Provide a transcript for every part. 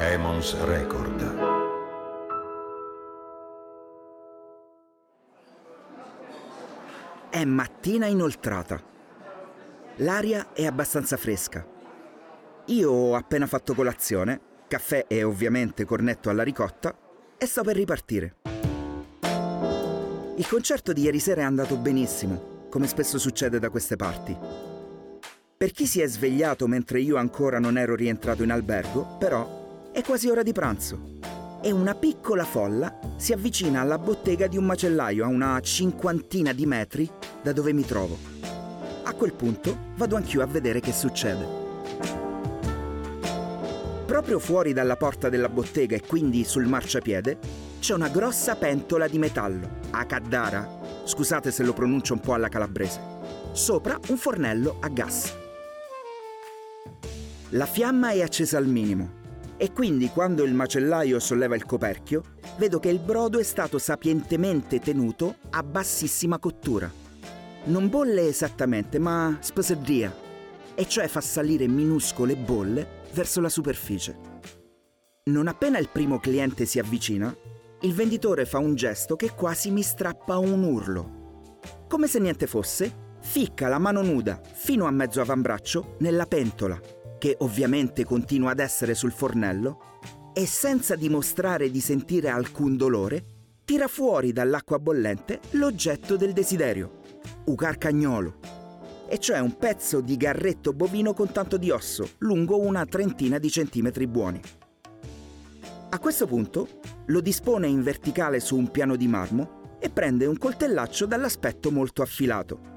Emons Record. È mattina inoltrata. L'aria è abbastanza fresca. Io ho appena fatto colazione, caffè e ovviamente cornetto alla ricotta, e sto per ripartire. Il concerto di ieri sera è andato benissimo, come spesso succede da queste parti. Per chi si è svegliato mentre io ancora non ero rientrato in albergo, però, è quasi ora di pranzo e una piccola folla si avvicina alla bottega di un macellaio a una cinquantina di metri da dove mi trovo. A quel punto vado anch'io a vedere che succede. Proprio fuori dalla porta della bottega e quindi sul marciapiede c'è una grossa pentola di metallo, a caddara, scusate se lo pronuncio un po' alla calabrese, sopra un fornello a gas. La fiamma è accesa al minimo e quindi quando il macellaio solleva il coperchio, vedo che il brodo è stato sapientemente tenuto a bassissima cottura. Non bolle esattamente, ma spasedria, e cioè fa salire minuscole bolle verso la superficie. Non appena il primo cliente si avvicina, il venditore fa un gesto che quasi mi strappa un urlo. Come se niente fosse, ficca la mano nuda fino a mezzo avambraccio nella pentola che ovviamente continua ad essere sul fornello, e senza dimostrare di sentire alcun dolore, tira fuori dall'acqua bollente l'oggetto del desiderio, un carcagnolo, e cioè un pezzo di garretto bovino con tanto di osso, lungo una trentina di centimetri buoni. A questo punto lo dispone in verticale su un piano di marmo e prende un coltellaccio dall'aspetto molto affilato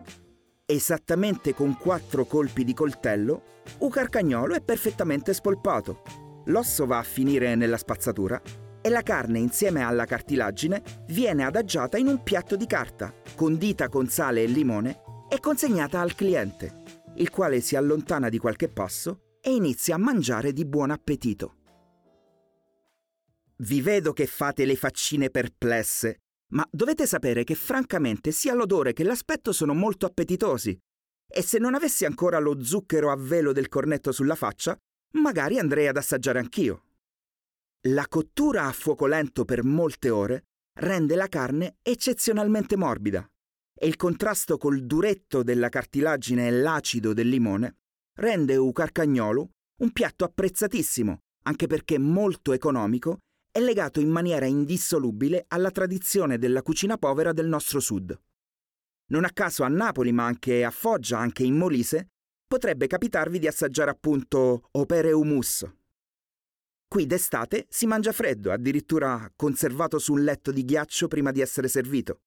esattamente con quattro colpi di coltello, un carcagnolo è perfettamente spolpato. L'osso va a finire nella spazzatura e la carne insieme alla cartilagine viene adagiata in un piatto di carta, condita con sale e limone e consegnata al cliente, il quale si allontana di qualche passo e inizia a mangiare di buon appetito. Vi vedo che fate le faccine perplesse ma dovete sapere che francamente sia l'odore che l'aspetto sono molto appetitosi. E se non avessi ancora lo zucchero a velo del cornetto sulla faccia, magari andrei ad assaggiare anch'io. La cottura a fuoco lento per molte ore rende la carne eccezionalmente morbida e il contrasto col duretto della cartilagine e l'acido del limone rende u carcagnolo un piatto apprezzatissimo, anche perché molto economico è legato in maniera indissolubile alla tradizione della cucina povera del nostro sud. Non a caso a Napoli, ma anche a Foggia, anche in Molise, potrebbe capitarvi di assaggiare appunto opere humus. Qui d'estate si mangia freddo, addirittura conservato su un letto di ghiaccio prima di essere servito.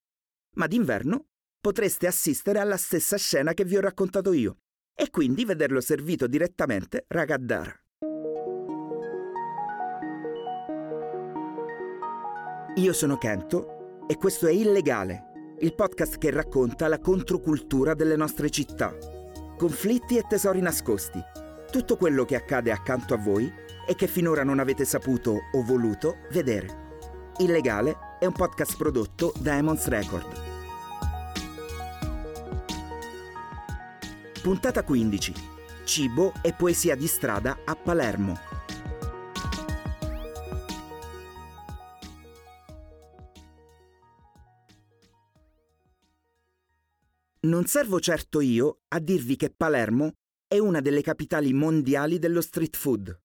Ma d'inverno potreste assistere alla stessa scena che vi ho raccontato io, e quindi vederlo servito direttamente ragaddara. Io sono Kento e questo è Illegale, il podcast che racconta la controcultura delle nostre città. Conflitti e tesori nascosti. Tutto quello che accade accanto a voi e che finora non avete saputo o voluto vedere. Illegale è un podcast prodotto da Emons Record. Puntata 15. Cibo e poesia di strada a Palermo. Non servo certo io a dirvi che Palermo è una delle capitali mondiali dello street food,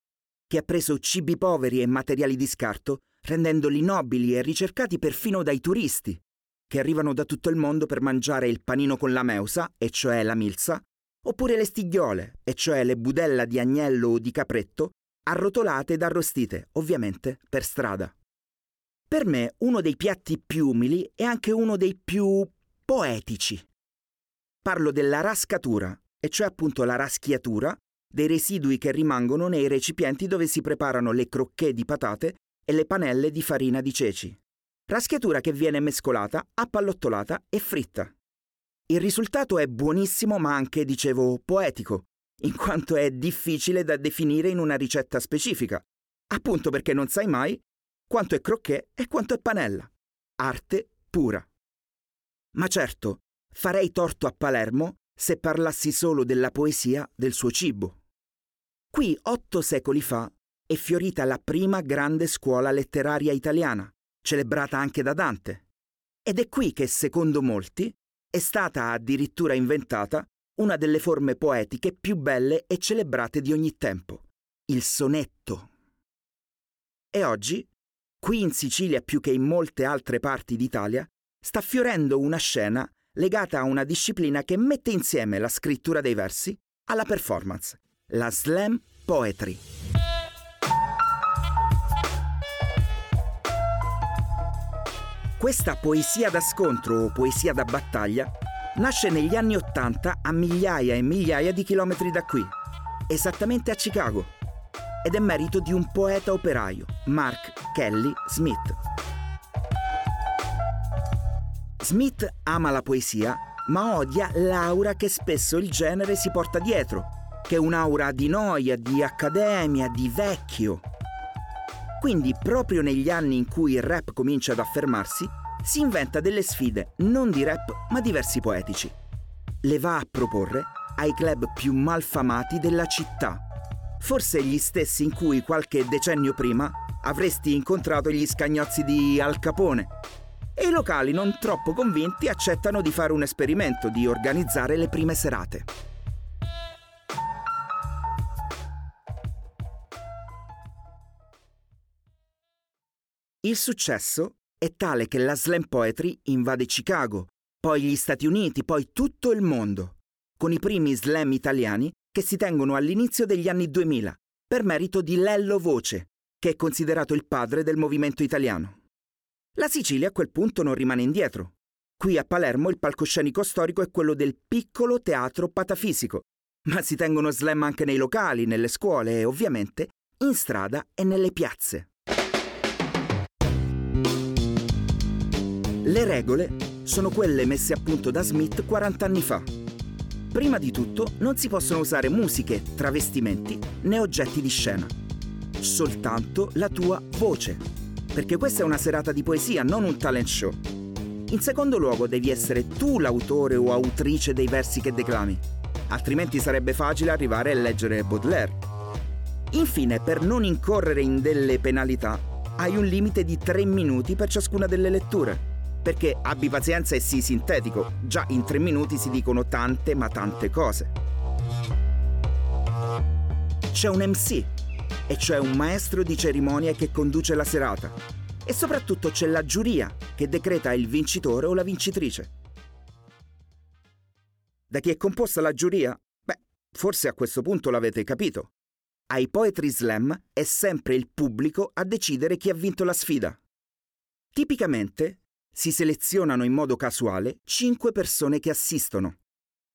che ha preso cibi poveri e materiali di scarto, rendendoli nobili e ricercati perfino dai turisti, che arrivano da tutto il mondo per mangiare il panino con la meusa, e cioè la milza, oppure le stigliole, e cioè le budella di agnello o di capretto, arrotolate ed arrostite, ovviamente per strada. Per me uno dei piatti più umili è anche uno dei più poetici. Parlo della rascatura, e cioè appunto la raschiatura dei residui che rimangono nei recipienti dove si preparano le crocchè di patate e le panelle di farina di ceci. Raschiatura che viene mescolata, appallottolata e fritta. Il risultato è buonissimo ma anche, dicevo, poetico, in quanto è difficile da definire in una ricetta specifica, appunto perché non sai mai quanto è crocchè e quanto è panella. Arte pura. Ma certo, Farei torto a Palermo se parlassi solo della poesia del suo cibo. Qui, otto secoli fa, è fiorita la prima grande scuola letteraria italiana, celebrata anche da Dante. Ed è qui che, secondo molti, è stata addirittura inventata una delle forme poetiche più belle e celebrate di ogni tempo, il sonetto. E oggi, qui in Sicilia più che in molte altre parti d'Italia, sta fiorendo una scena legata a una disciplina che mette insieme la scrittura dei versi alla performance, la slam poetry. Questa poesia da scontro o poesia da battaglia nasce negli anni Ottanta a migliaia e migliaia di chilometri da qui, esattamente a Chicago, ed è merito di un poeta operaio, Mark Kelly Smith. Smith ama la poesia, ma odia l'aura che spesso il genere si porta dietro, che è un'aura di noia, di accademia, di vecchio. Quindi, proprio negli anni in cui il rap comincia ad affermarsi, si inventa delle sfide non di rap ma di versi poetici. Le va a proporre ai club più malfamati della città, forse gli stessi in cui qualche decennio prima avresti incontrato gli scagnozzi di Al Capone. E i locali non troppo convinti accettano di fare un esperimento, di organizzare le prime serate. Il successo è tale che la slam poetry invade Chicago, poi gli Stati Uniti, poi tutto il mondo, con i primi slam italiani che si tengono all'inizio degli anni 2000, per merito di Lello Voce, che è considerato il padre del movimento italiano. La Sicilia a quel punto non rimane indietro. Qui a Palermo il palcoscenico storico è quello del piccolo teatro patafisico, ma si tengono slam anche nei locali, nelle scuole e ovviamente in strada e nelle piazze. Le regole sono quelle messe a punto da Smith 40 anni fa. Prima di tutto non si possono usare musiche, travestimenti né oggetti di scena. Soltanto la tua voce, perché questa è una serata di poesia, non un talent show. In secondo luogo devi essere tu l'autore o autrice dei versi che declami, altrimenti sarebbe facile arrivare a leggere Baudelaire. Infine, per non incorrere in delle penalità, hai un limite di 3 minuti per ciascuna delle letture perché abbi pazienza e sii sintetico, già in tre minuti si dicono tante ma tante cose. C'è un MC, e cioè un maestro di cerimonie che conduce la serata, e soprattutto c'è la giuria che decreta il vincitore o la vincitrice. Da chi è composta la giuria? Beh, forse a questo punto l'avete capito. Ai Poetry Slam è sempre il pubblico a decidere chi ha vinto la sfida. Tipicamente si selezionano in modo casuale 5 persone che assistono,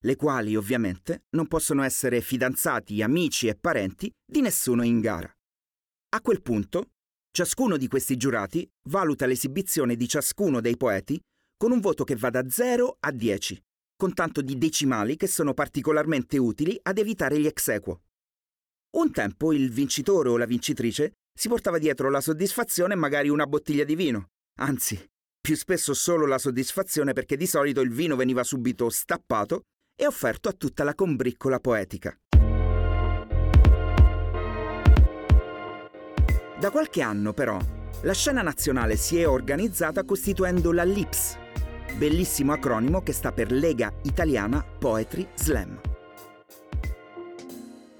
le quali ovviamente non possono essere fidanzati, amici e parenti di nessuno in gara. A quel punto, ciascuno di questi giurati valuta l'esibizione di ciascuno dei poeti con un voto che va da 0 a 10, con tanto di decimali che sono particolarmente utili ad evitare gli ex equo. Un tempo il vincitore o la vincitrice si portava dietro la soddisfazione e magari una bottiglia di vino, anzi, più spesso solo la soddisfazione perché di solito il vino veniva subito stappato e offerto a tutta la combriccola poetica. Da qualche anno però la scena nazionale si è organizzata costituendo la LIPS, bellissimo acronimo che sta per Lega Italiana Poetry Slam.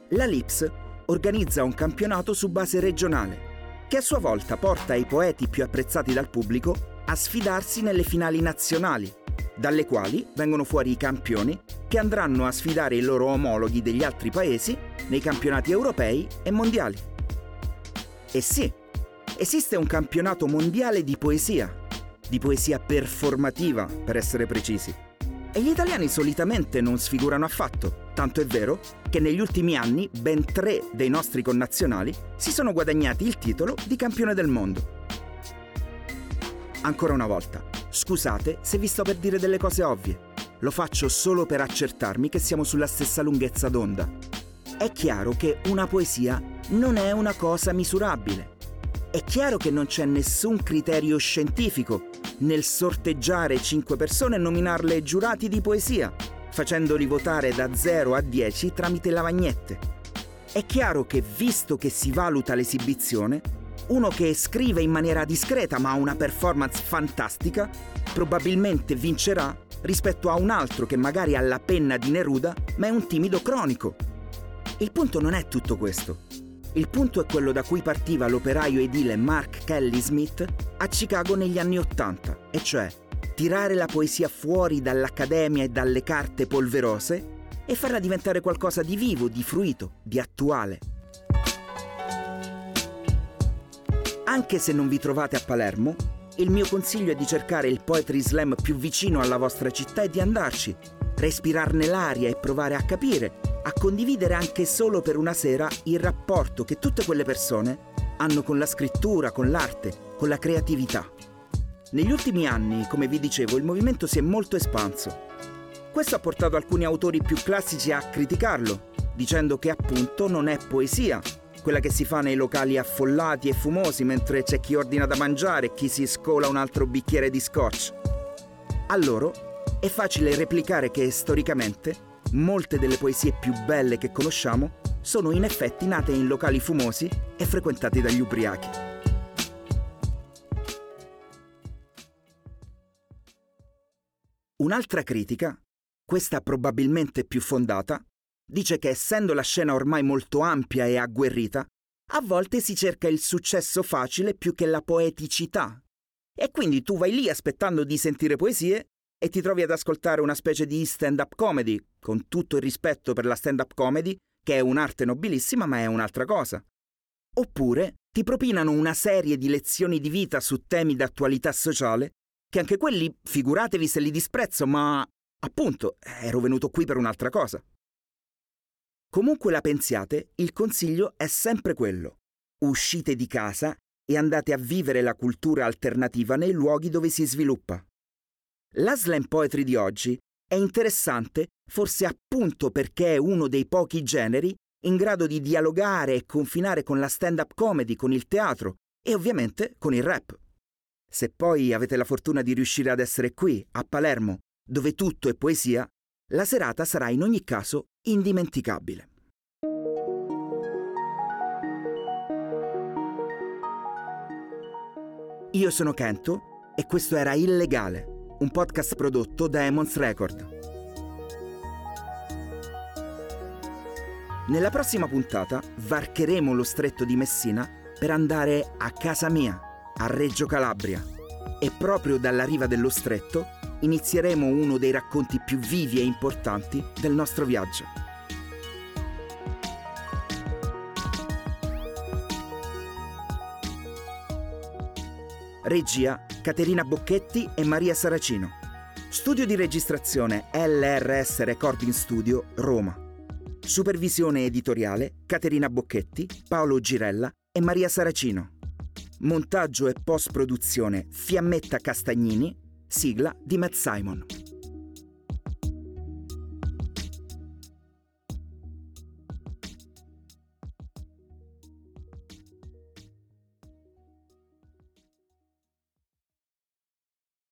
La LIPS organizza un campionato su base regionale, che a sua volta porta i poeti più apprezzati dal pubblico a sfidarsi nelle finali nazionali, dalle quali vengono fuori i campioni che andranno a sfidare i loro omologhi degli altri paesi nei campionati europei e mondiali. E sì, esiste un campionato mondiale di poesia, di poesia performativa per essere precisi. E gli italiani solitamente non sfigurano affatto, tanto è vero che negli ultimi anni ben tre dei nostri connazionali si sono guadagnati il titolo di campione del mondo. Ancora una volta, scusate se vi sto per dire delle cose ovvie. Lo faccio solo per accertarmi che siamo sulla stessa lunghezza d'onda. È chiaro che una poesia non è una cosa misurabile. È chiaro che non c'è nessun criterio scientifico nel sorteggiare 5 persone e nominarle giurati di poesia, facendoli votare da 0 a 10 tramite lavagnette. È chiaro che visto che si valuta l'esibizione, uno che scrive in maniera discreta ma ha una performance fantastica, probabilmente vincerà rispetto a un altro che magari ha la penna di Neruda ma è un timido cronico. Il punto non è tutto questo. Il punto è quello da cui partiva l'operaio edile Mark Kelly Smith a Chicago negli anni Ottanta, e cioè tirare la poesia fuori dall'accademia e dalle carte polverose e farla diventare qualcosa di vivo, di fruito, di attuale. Anche se non vi trovate a Palermo, il mio consiglio è di cercare il Poetry Slam più vicino alla vostra città e di andarci, respirarne l'aria e provare a capire, a condividere anche solo per una sera il rapporto che tutte quelle persone hanno con la scrittura, con l'arte, con la creatività. Negli ultimi anni, come vi dicevo, il movimento si è molto espanso. Questo ha portato alcuni autori più classici a criticarlo, dicendo che appunto non è poesia, quella che si fa nei locali affollati e fumosi mentre c'è chi ordina da mangiare e chi si scola un altro bicchiere di scotch. A loro è facile replicare che storicamente molte delle poesie più belle che conosciamo sono in effetti nate in locali fumosi e frequentati dagli ubriachi. Un'altra critica, questa probabilmente più fondata, Dice che essendo la scena ormai molto ampia e agguerrita, a volte si cerca il successo facile più che la poeticità. E quindi tu vai lì aspettando di sentire poesie e ti trovi ad ascoltare una specie di stand-up comedy, con tutto il rispetto per la stand-up comedy, che è un'arte nobilissima ma è un'altra cosa. Oppure ti propinano una serie di lezioni di vita su temi d'attualità sociale, che anche quelli, figuratevi se li disprezzo, ma appunto ero venuto qui per un'altra cosa. Comunque la pensiate, il consiglio è sempre quello. Uscite di casa e andate a vivere la cultura alternativa nei luoghi dove si sviluppa. La slam poetry di oggi è interessante forse appunto perché è uno dei pochi generi in grado di dialogare e confinare con la stand-up comedy, con il teatro e ovviamente con il rap. Se poi avete la fortuna di riuscire ad essere qui, a Palermo, dove tutto è poesia, la serata sarà in ogni caso indimenticabile. Io sono Kento e questo era Illegale, un podcast prodotto da Emons Record. Nella prossima puntata varcheremo lo stretto di Messina per andare a casa mia, a Reggio Calabria. E proprio dalla riva dello stretto inizieremo uno dei racconti più vivi e importanti del nostro viaggio. Regia Caterina Bocchetti e Maria Saracino. Studio di registrazione LRS Recording Studio Roma. Supervisione editoriale Caterina Bocchetti, Paolo Girella e Maria Saracino. Montaggio e post-produzione Fiammetta Castagnini, sigla di Matt Simon.